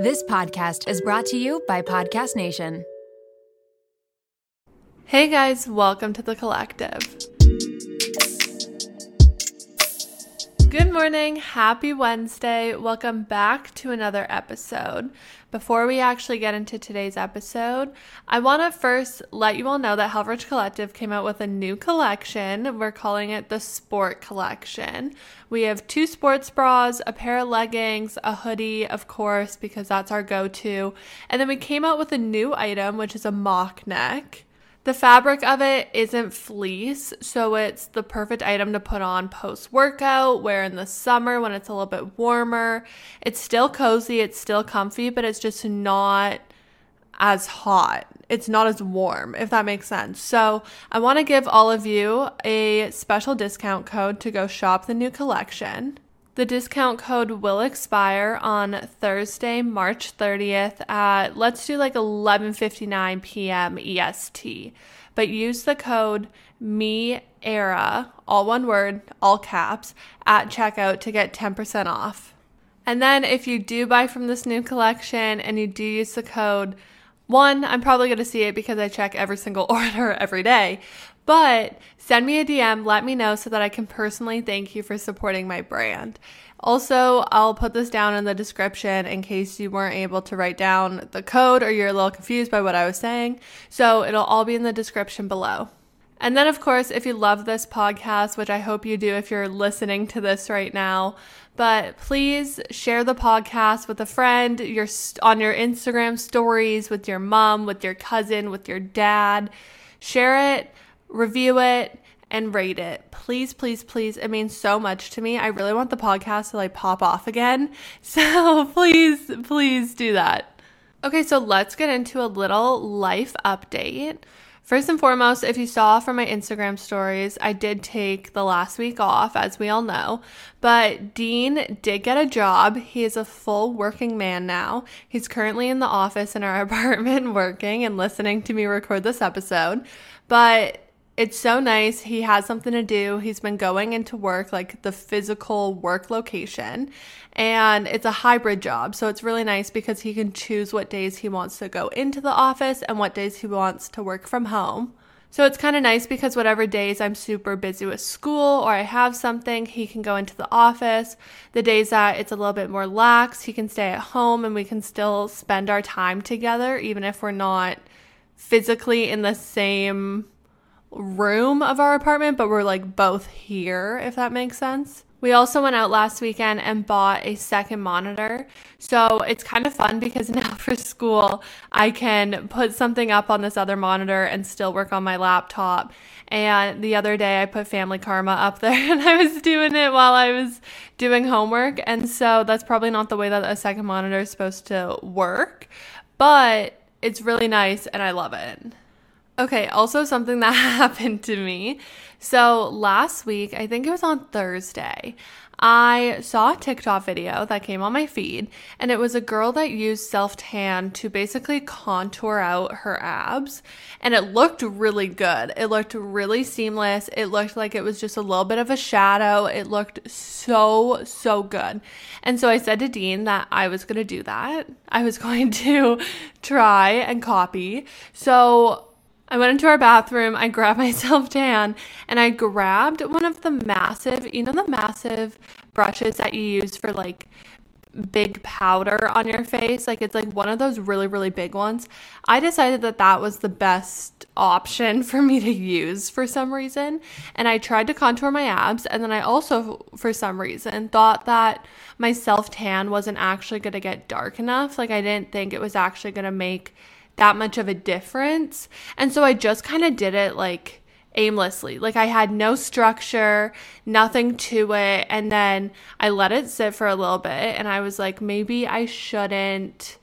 This podcast is brought to you by Podcast Nation. Hey guys, welcome to the collective. Good morning, happy Wednesday. Welcome back to another episode. Before we actually get into today's episode, I want to first let you all know that Helfrich Collective came out with a new collection. We're calling it the Sport Collection. We have two sports bras, a pair of leggings, a hoodie, of course, because that's our go to. And then we came out with a new item, which is a mock neck. The fabric of it isn't fleece, so it's the perfect item to put on post workout, wear in the summer when it's a little bit warmer. It's still cozy, it's still comfy, but it's just not as hot. It's not as warm, if that makes sense. So, I want to give all of you a special discount code to go shop the new collection. The discount code will expire on Thursday, March 30th at let's do like 11:59 p.m. EST. But use the code me era, all one word, all caps, at checkout to get 10% off. And then if you do buy from this new collection and you do use the code one, I'm probably going to see it because I check every single order every day. But send me a DM, let me know so that I can personally thank you for supporting my brand. Also, I'll put this down in the description in case you weren't able to write down the code or you're a little confused by what I was saying. So it'll all be in the description below. And then, of course, if you love this podcast, which I hope you do if you're listening to this right now, but please share the podcast with a friend, your on your Instagram stories, with your mom, with your cousin, with your dad. Share it review it, and rate it. Please, please, please. It means so much to me. I really want the podcast to like pop off again. So please, please do that. Okay, so let's get into a little life update. First and foremost, if you saw from my Instagram stories, I did take the last week off, as we all know. But Dean did get a job. He is a full working man now. He's currently in the office in our apartment working and listening to me record this episode. But it's so nice. He has something to do. He's been going into work, like the physical work location, and it's a hybrid job. So it's really nice because he can choose what days he wants to go into the office and what days he wants to work from home. So it's kind of nice because whatever days I'm super busy with school or I have something, he can go into the office. The days that it's a little bit more lax, he can stay at home and we can still spend our time together, even if we're not physically in the same room of our apartment, but we're like both here, if that makes sense. We also went out last weekend and bought a second monitor. So it's kind of fun because now for school, I can put something up on this other monitor and still work on my laptop. And the other day, I put Family Karma up there and I was doing it while I was doing homework. And so that's probably not the way that a second monitor is supposed to work, but it's really nice and I love it. Okay, also something that happened to me. So last week, I think it was on Thursday, I saw a TikTok video that came on my feed, and it was a girl that used self tan to basically contour out her abs, and it looked really good. It looked really seamless. It looked like it was just a little bit of a shadow. It looked so, so good. And so I said to Dean that I was going to do that. I was going to try and copy. So I went into our bathroom, I grabbed myself tan, and I grabbed one of the massive, you know, the massive brushes that you use for like big powder on your face. Like it's like one of those really, really big ones. I decided that that was the best option for me to use for some reason. And I tried to contour my abs. And then I also, for some reason, thought that my self tan wasn't actually going to get dark enough. Like I didn't think it was actually going to make that much of a difference. And so I just kind of did it like aimlessly. Like I had no structure, nothing to it. And then I let it sit for a little bit and I was like, maybe I shouldn't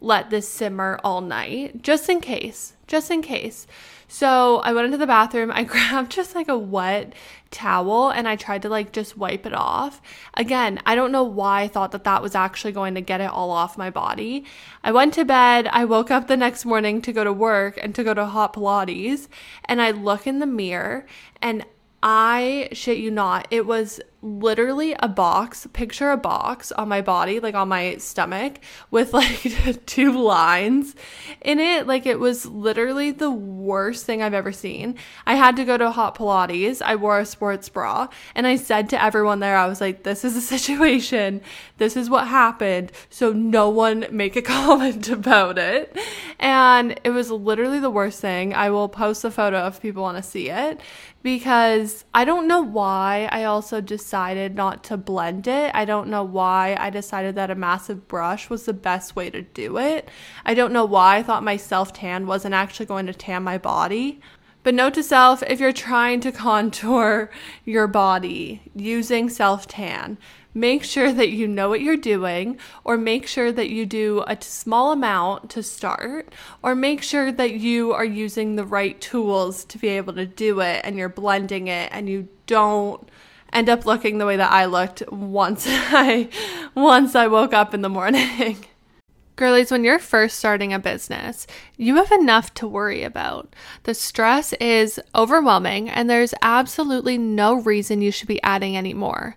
let this simmer all night just in case, just in case. So I went into the bathroom. I grabbed just like a wet towel and I tried to like just wipe it off. Again, I don't know why I thought that that was actually going to get it all off my body. I went to bed. I woke up the next morning to go to work and to go to hot Pilates. And I look in the mirror and I shit you not, it was literally a box, picture a box on my body, like on my stomach, with like two lines in it. Like it was literally the worst thing I've ever seen. I had to go to Hot Pilates. I wore a sports bra and I said to everyone there, I was like, this is a situation. This is what happened. So no one make a comment about it. And it was literally the worst thing. I will post a photo if people want to see it because I don't know why I also decided not to blend it. I don't know why I decided that a massive brush was the best way to do it. I don't know why I thought my self tan wasn't actually going to tan my body. But note to self if you're trying to contour your body using self tan, make sure that you know what you're doing, or make sure that you do a small amount to start, or make sure that you are using the right tools to be able to do it and you're blending it and you don't end up looking the way that I looked once I once I woke up in the morning. Girlies, when you're first starting a business, you have enough to worry about. The stress is overwhelming, and there's absolutely no reason you should be adding any more.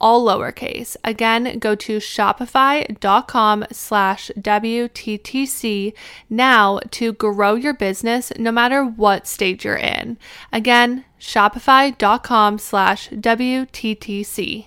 all lowercase. Again, go to shopify.com slash WTTC now to grow your business no matter what stage you're in. Again, shopify.com slash WTTC.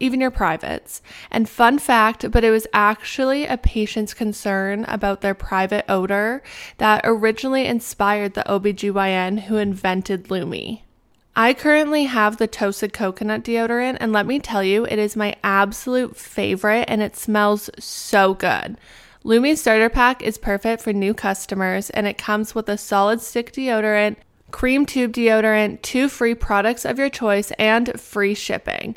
even your privates. And fun fact, but it was actually a patient's concern about their private odor that originally inspired the OBGYN who invented Lume. I currently have the toasted coconut deodorant, and let me tell you, it is my absolute favorite and it smells so good. Lume Starter Pack is perfect for new customers, and it comes with a solid stick deodorant, cream tube deodorant, two free products of your choice, and free shipping.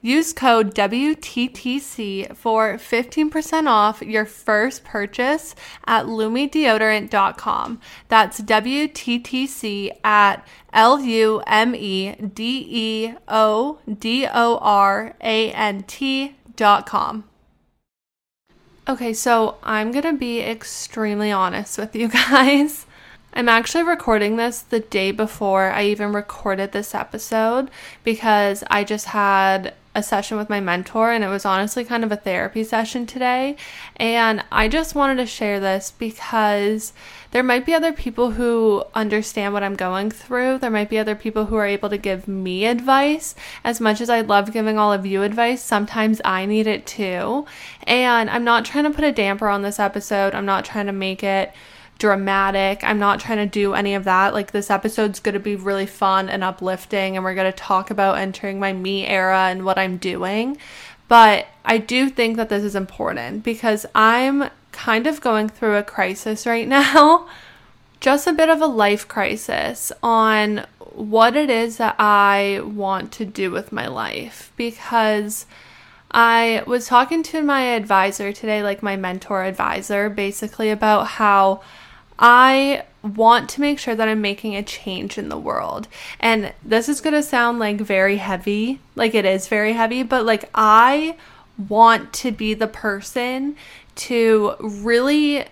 Use code WTTC for 15% off your first purchase at lumedeodorant.com. That's WTTC at L U M E D E O D O R A N T dot com. Okay, so I'm gonna be extremely honest with you guys. I'm actually recording this the day before I even recorded this episode because I just had a session with my mentor, and it was honestly kind of a therapy session today. And I just wanted to share this because there might be other people who understand what I'm going through. There might be other people who are able to give me advice. As much as I love giving all of you advice, sometimes I need it too. And I'm not trying to put a damper on this episode, I'm not trying to make it dramatic. I'm not trying to do any of that. Like, this episode's going to be really fun and uplifting, and we're going to talk about entering my me era and what I'm doing. But I do think that this is important because I'm kind of going through a crisis right now. Just a bit of a life crisis on what it is that I want to do with my life because I was talking to my advisor today, like my mentor advisor, basically about how I want to make sure that I'm making a change in the world. And this is going to sound like very heavy, like it is very heavy, but like I want to be the person to really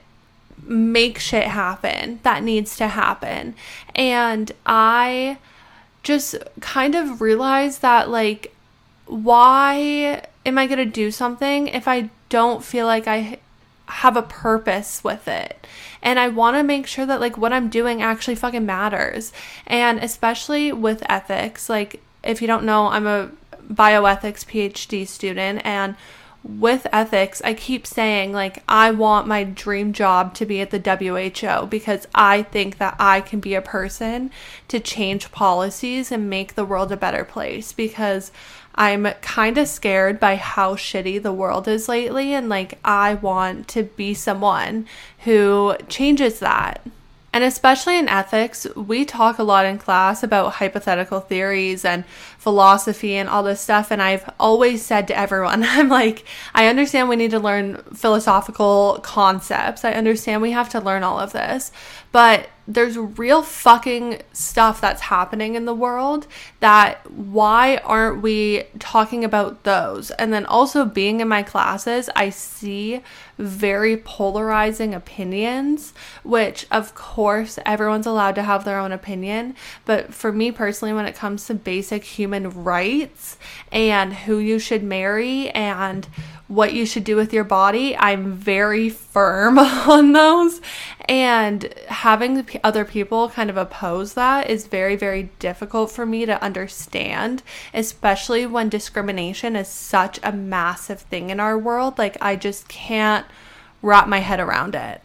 make shit happen that needs to happen. And I just kind of realized that, like, why am I going to do something if I don't feel like I have a purpose with it? And I want to make sure that, like, what I'm doing actually fucking matters. And especially with ethics, like, if you don't know, I'm a bioethics PhD student and with ethics, I keep saying, like, I want my dream job to be at the WHO because I think that I can be a person to change policies and make the world a better place because I'm kind of scared by how shitty the world is lately. And, like, I want to be someone who changes that. And especially in ethics, we talk a lot in class about hypothetical theories and philosophy and all this stuff. And I've always said to everyone, I'm like, I understand we need to learn philosophical concepts. I understand we have to learn all of this. But there's real fucking stuff that's happening in the world that why aren't we talking about those? And then also being in my classes, I see very polarizing opinions, which of course everyone's allowed to have their own opinion. But for me personally, when it comes to basic human rights and who you should marry and what you should do with your body, I'm very firm on those. And having other people kind of oppose that is very, very difficult for me to understand, especially when discrimination is such a massive thing in our world. Like, I just can't wrap my head around it.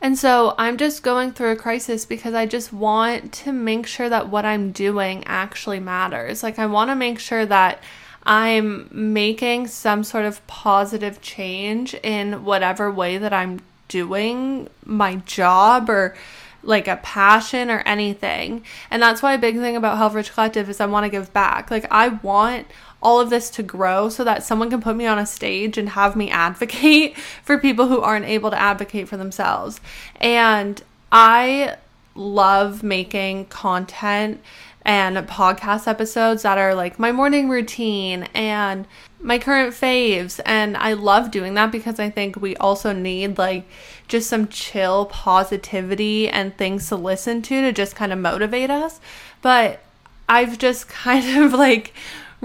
And so I'm just going through a crisis because I just want to make sure that what I'm doing actually matters. Like, I want to make sure that I'm making some sort of positive change in whatever way that I'm doing my job or like a passion or anything. And that's why a big thing about Helfrich Collective is I want to give back. Like I want all of this to grow so that someone can put me on a stage and have me advocate for people who aren't able to advocate for themselves. And I love making content and podcast episodes that are like my morning routine and my current faves. And I love doing that because I think we also need like just some chill positivity and things to listen to to just kind of motivate us. But I've just kind of like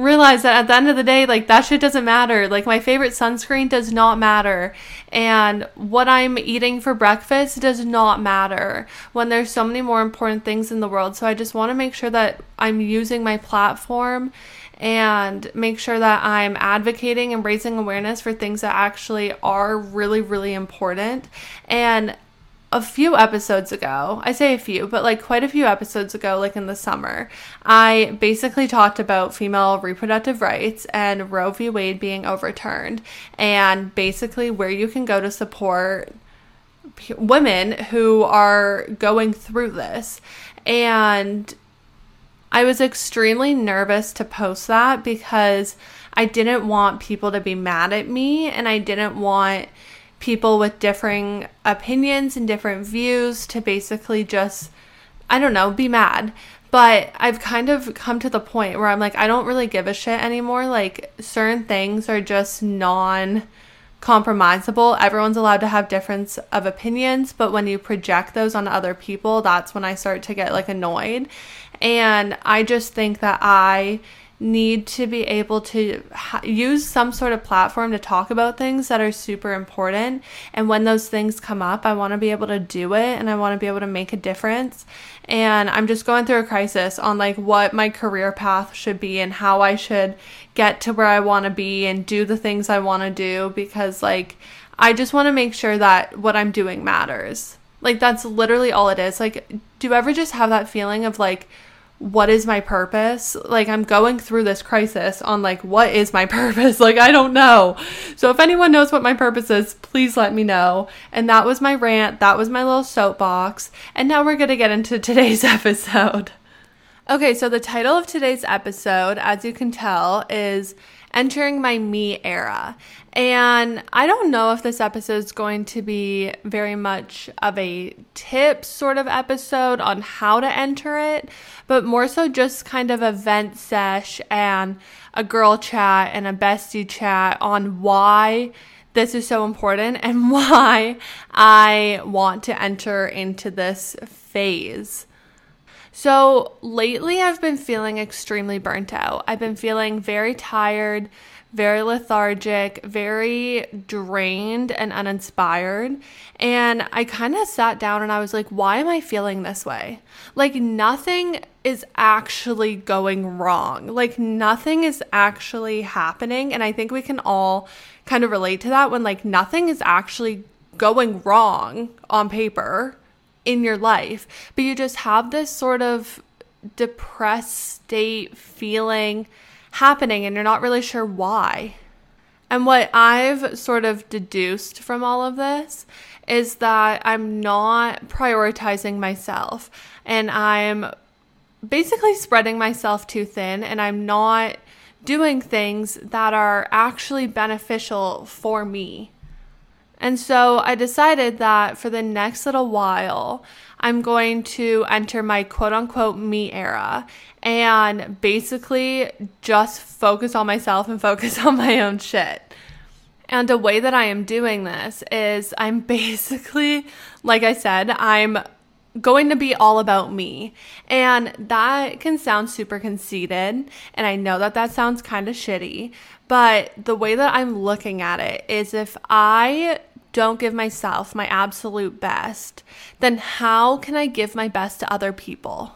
realize that at the end of the day, like that shit doesn't matter. Like my favorite sunscreen does not matter. And what I'm eating for breakfast does not matter when there's so many more important things in the world. So I just want to make sure that I'm using my platform and make sure that I'm advocating and raising awareness for things that actually are really, really important. And a few episodes ago, I say a few, but like quite a few episodes ago, like in the summer, I basically talked about female reproductive rights and Roe v. Wade being overturned, and basically where you can go to support women who are going through this. And I was extremely nervous to post that because I didn't want people to be mad at me and I didn't want people with differing opinions and different views to basically just, I don't know, be mad. But I've kind of come to the point where I'm like, I don't really give a shit anymore. Like, certain things are just non compromisable. Everyone's allowed to have difference of opinions, but when you project those on other people, that's when I start to get like annoyed. And I just think that I need to be able to ha- use some sort of platform to talk about things that are super important. And when those things come up, I want to be able to do it and I want to be able to make a difference. And I'm just going through a crisis on like what my career path should be and how I should get to where I want to be and do the things I want to do because like I just want to make sure that what I'm doing matters. Like that's literally all it is. Like do you ever just have that feeling of like what is my purpose? Like I'm going through this crisis on like what is my purpose? Like I don't know. So if anyone knows what my purpose is, please let me know. And that was my rant. That was my little soapbox. And now we're going to get into today's episode. Okay, so the title of today's episode, as you can tell, is Entering My Me Era. And I don't know if this episode is going to be very much of a tip sort of episode on how to enter it, but more so just kind of a vent sesh and a girl chat and a bestie chat on why this is so important and why I want to enter into this phase. So, lately I've been feeling extremely burnt out. I've been feeling very tired, very lethargic, very drained and uninspired. And I kind of sat down and I was like, why am I feeling this way? Like, nothing is actually going wrong. Like, nothing is actually happening. And I think we can all kind of relate to that when, like, nothing is actually going wrong on paper in your life, but you just have this sort of depressed state feeling happening and you're not really sure why. And what I've sort of deduced from all of this is that I'm not prioritizing myself and I'm basically spreading myself too thin and I'm not doing things that are actually beneficial for me. And so I decided that for the next little while, I'm going to enter my quote unquote me era and basically just focus on myself and focus on my own shit. And a way that I am doing this is I'm basically, like I said, I'm going to be all about me. And that can sound super conceited. And I know that that sounds kind of shitty. But the way that I'm looking at it is if I don't give myself my absolute best, then how can I give my best to other people?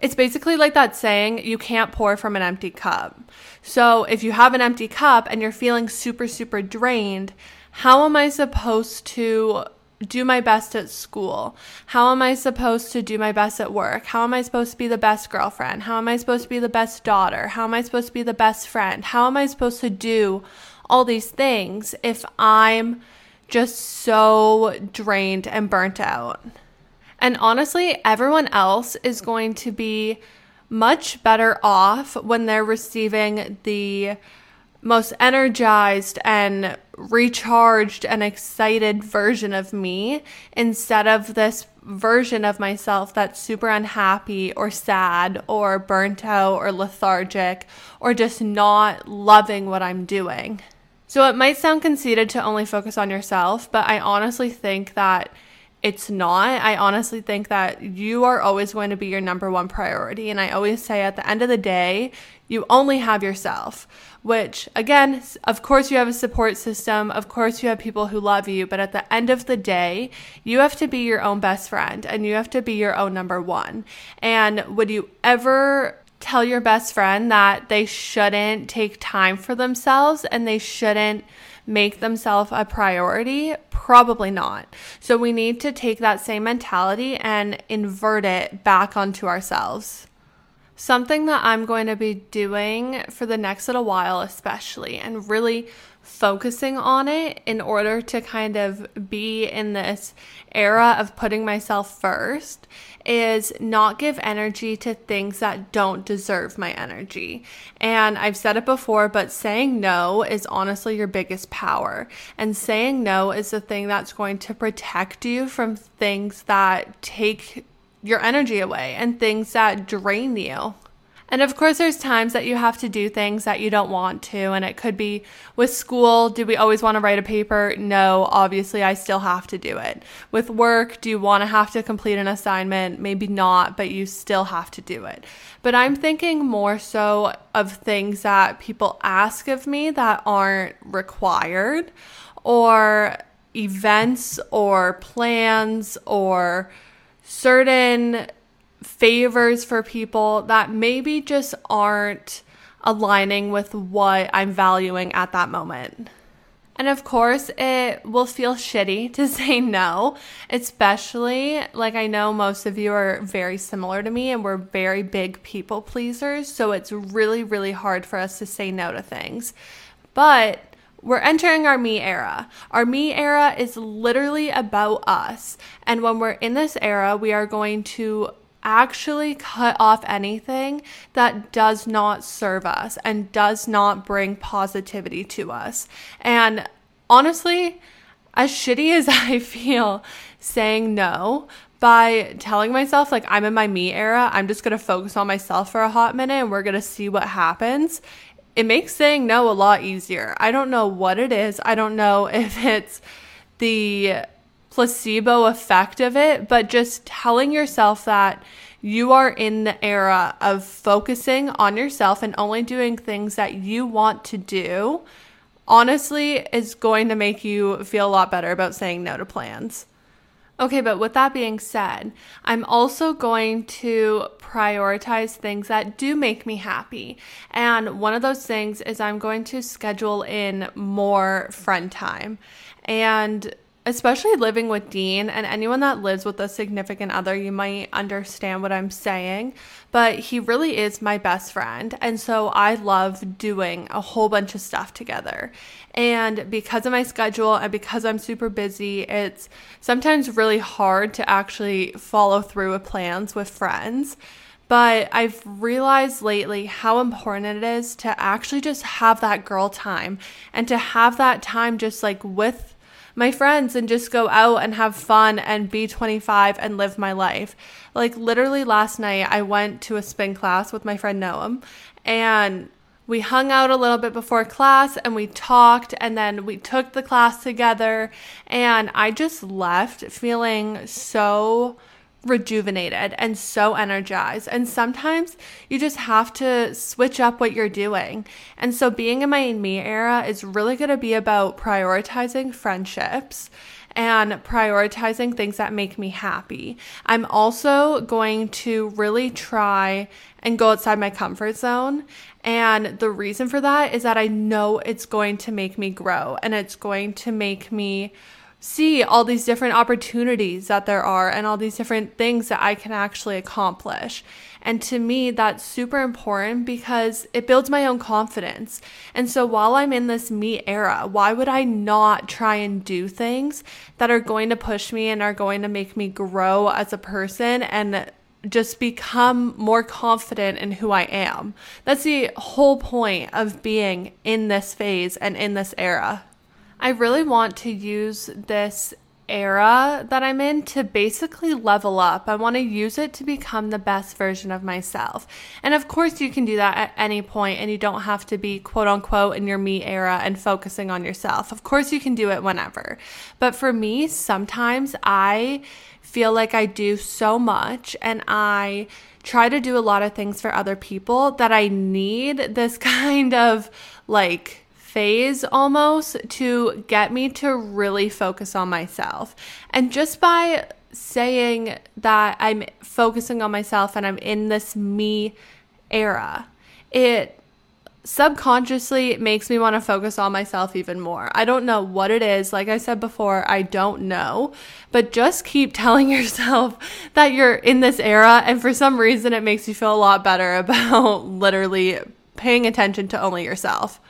It's basically like that saying, you can't pour from an empty cup. So if you have an empty cup and you're feeling super, super drained, how am I supposed to do my best at school? How am I supposed to do my best at work? How am I supposed to be the best girlfriend? How am I supposed to be the best daughter? How am I supposed to be the best friend? How am I supposed to do all these things if I'm just so drained and burnt out. And honestly, everyone else is going to be much better off when they're receiving the most energized and recharged and excited version of me instead of this version of myself that's super unhappy or sad or burnt out or lethargic or just not loving what I'm doing. So it might sound conceited to only focus on yourself, but I honestly think that it's not. I honestly think that you are always going to be your number one priority. And I always say at the end of the day, you only have yourself, which again, of course, you have a support system. Of course, you have people who love you. But at the end of the day, you have to be your own best friend and you have to be your own number one. And would you ever tell your best friend that they shouldn't take time for themselves and they shouldn't make themselves a priority? Probably not. So we need to take that same mentality and invert it back onto ourselves. Something that I'm going to be doing for the next little while, especially, and really focusing on it in order to kind of be in this era of putting myself first is not give energy to things that don't deserve my energy. And I've said it before, but saying no is honestly your biggest power. And saying no is the thing that's going to protect you from things that take your energy away and things that drain you. And of course, there's times that you have to do things that you don't want to. And it could be with school. Do we always want to write a paper? No, obviously, I still have to do it. With work, do you want to have to complete an assignment? Maybe not, but you still have to do it. But I'm thinking more so of things that people ask of me that aren't required, or events, or plans, or certain favors for people that maybe just aren't aligning with what I'm valuing at that moment. And of course, it will feel shitty to say no, especially like I know most of you are very similar to me and we're very big people pleasers. So it's really, really hard for us to say no to things. But we're entering our me era. Our me era is literally about us. And when we're in this era, we are going to actually cut off anything that does not serve us and does not bring positivity to us. And honestly, as shitty as I feel saying no, by telling myself, like, I'm in my me era, I'm just gonna focus on myself for a hot minute and we're gonna see what happens. It makes saying no a lot easier. I don't know what it is. I don't know if it's the placebo effect of it, but just telling yourself that you are in the era of focusing on yourself and only doing things that you want to do honestly is going to make you feel a lot better about saying no to plans. Okay, but with that being said, I'm also going to prioritize things that do make me happy. And one of those things is I'm going to schedule in more friend time. And especially living with Dean and anyone that lives with a significant other, you might understand what I'm saying. But he really is my best friend. And so I love doing a whole bunch of stuff together. And because of my schedule and because I'm super busy, it's sometimes really hard to actually follow through with plans with friends. But I've realized lately how important it is to actually just have that girl time and to have that time just like with my friends and just go out and have fun and be 25 and live my life. Like literally last night I went to a spin class with my friend Noam and we hung out a little bit before class and we talked and then we took the class together and I just left feeling so rejuvenated and so energized. And sometimes you just have to switch up what you're doing. And so being in my me era is really going to be about prioritizing friendships and prioritizing things that make me happy. I'm also going to really try and go outside my comfort zone. And the reason for that is that I know it's going to make me grow and it's going to make me see all these different opportunities that there are and all these different things that I can actually accomplish. And to me, that's super important because it builds my own confidence. And so while I'm in this me era, why would I not try and do things that are going to push me and are going to make me grow as a person and just become more confident in who I am? That's the whole point of being in this phase and in this era. I really want to use this era that I'm in to basically level up. I want to use it to become the best version of myself. And of course, you can do that at any point and you don't have to be quote unquote in your me era and focusing on yourself. Of course, you can do it whenever. But for me, sometimes I feel like I do so much and I try to do a lot of things for other people that I need this kind of like phase almost to get me to really focus on myself. And just by saying that I'm focusing on myself and I'm in this me era, it subconsciously makes me want to focus on myself even more. I don't know what it is. Like I said before, I don't know. But just keep telling yourself that you're in this era. And for some reason, it makes you feel a lot better about literally paying attention to only yourself.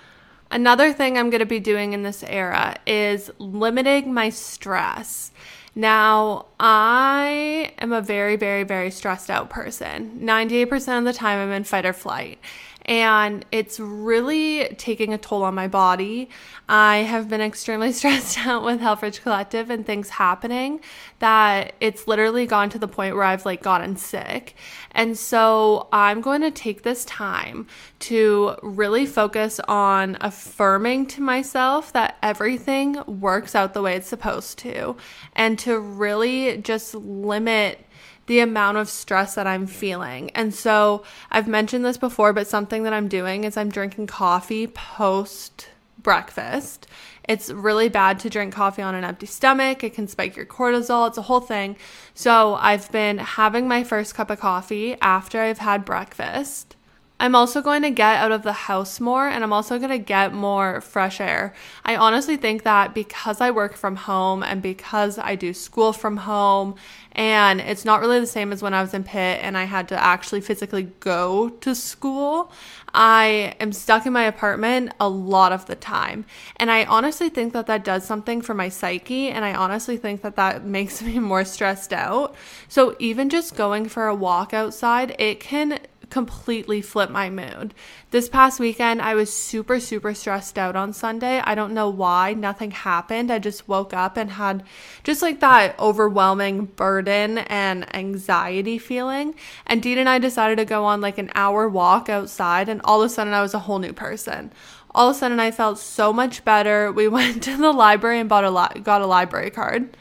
Another thing I'm going to be doing in this era is limiting my stress. Now, I am a very, very, very stressed out person. 98% of the time, I'm in fight or flight and it's really taking a toll on my body. I have been extremely stressed out with Helfrich Collective and things happening that it's literally gone to the point where I've like gotten sick. And so I'm going to take this time to really focus on affirming to myself that everything works out the way it's supposed to and to really just limit the amount of stress that I'm feeling. And so I've mentioned this before, but something that I'm doing is I'm drinking coffee post breakfast. It's really bad to drink coffee on an empty stomach. It can spike your cortisol. It's a whole thing. So I've been having my first cup of coffee after I've had breakfast. I'm also going to get out of the house more and I'm also going to get more fresh air. I honestly think that because I work from home and because I do school from home and it's not really the same as when I was in Pitt and I had to actually physically go to school, I am stuck in my apartment a lot of the time. And I honestly think that that does something for my psyche and I honestly think that that makes me more stressed out. So even just going for a walk outside, it can completely flip my mood. This past weekend, I was super, super stressed out on Sunday. I don't know why. Nothing happened. I just woke up and had just like that overwhelming burden and anxiety feeling. And Dean and I decided to go on like an hour walk outside, and all of a sudden, I was a whole new person all of a sudden I felt so much better. We went to the library and bought a li- got a library card,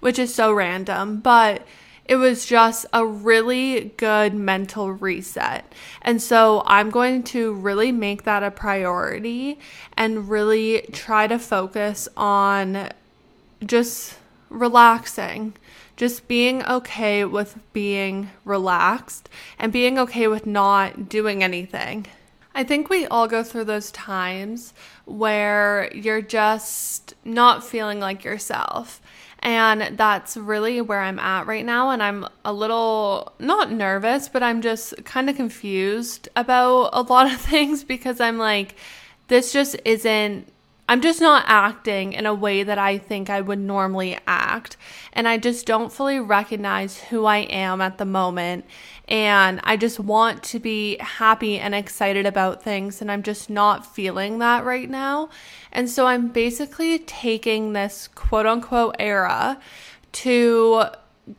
which is so random, but it was just a really good mental reset. And so I'm going to really make that a priority and really try to focus on just relaxing, just being okay with being relaxed and being okay with not doing anything. I think we all go through those times where you're just not feeling like yourself. And that's really where I'm at right now. And I'm a little not nervous, but I'm just kind of confused about a lot of things because I'm like, this just isn't I'm just not acting in a way that I think I would normally act. And I just don't fully recognize who I am at the moment. And I just want to be happy and excited about things. And I'm just not feeling that right now. And so I'm basically taking this quote unquote era to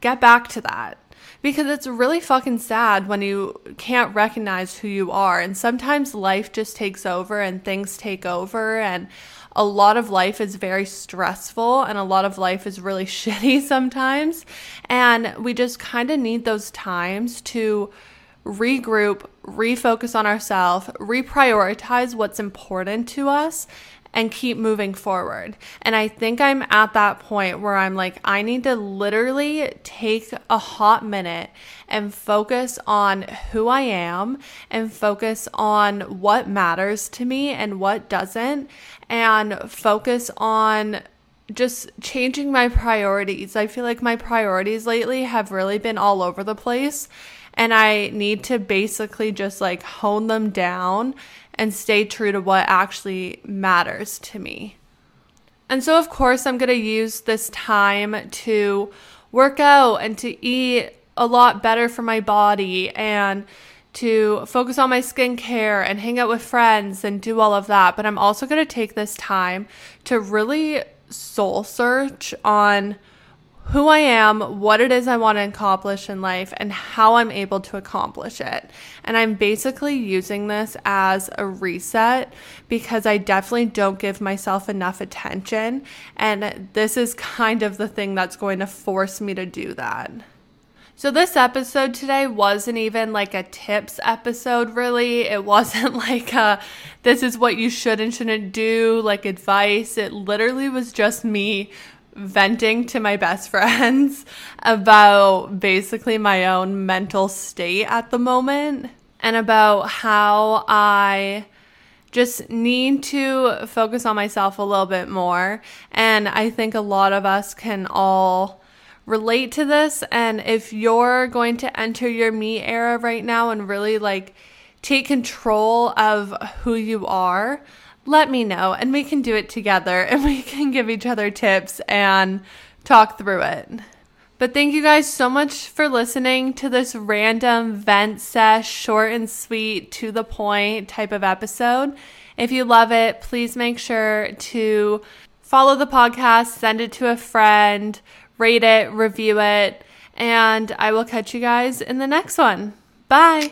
get back to that because it's really fucking sad when you can't recognize who you are. And sometimes life just takes over and things take over. And a lot of life is very stressful and a lot of life is really shitty sometimes. And we just kind of need those times to regroup, refocus on ourselves, reprioritize what's important to us, and keep moving forward. And I think I'm at that point where I'm like, I need to literally take a hot minute and focus on who I am and focus on what matters to me and what doesn't, and focus on just changing my priorities. I feel like my priorities lately have really been all over the place. And I need to basically just like hone them down and stay true to what actually matters to me. And so, of course, I'm going to use this time to work out and to eat a lot better for my body and to focus on my skincare and hang out with friends and do all of that. But I'm also going to take this time to really soul search on who I am, what it is I want to accomplish in life, and how I'm able to accomplish it. And I'm basically using this as a reset because I definitely don't give myself enough attention. And this is kind of the thing that's going to force me to do that. So, this episode today wasn't even like a tips episode, really. It wasn't like a this is what you should and shouldn't do, like advice. It literally was just me venting to my best friends about basically my own mental state at the moment and about how I just need to focus on myself a little bit more. And I think a lot of us can all relate to this. And if you're going to enter your me era right now and really like take control of who you are, let me know and we can do it together and we can give each other tips and talk through it. But thank you guys so much for listening to this random vent sesh, short and sweet, to the point type of episode. If you love it, please make sure to follow the podcast, send it to a friend, rate it, review it, and I will catch you guys in the next one. Bye.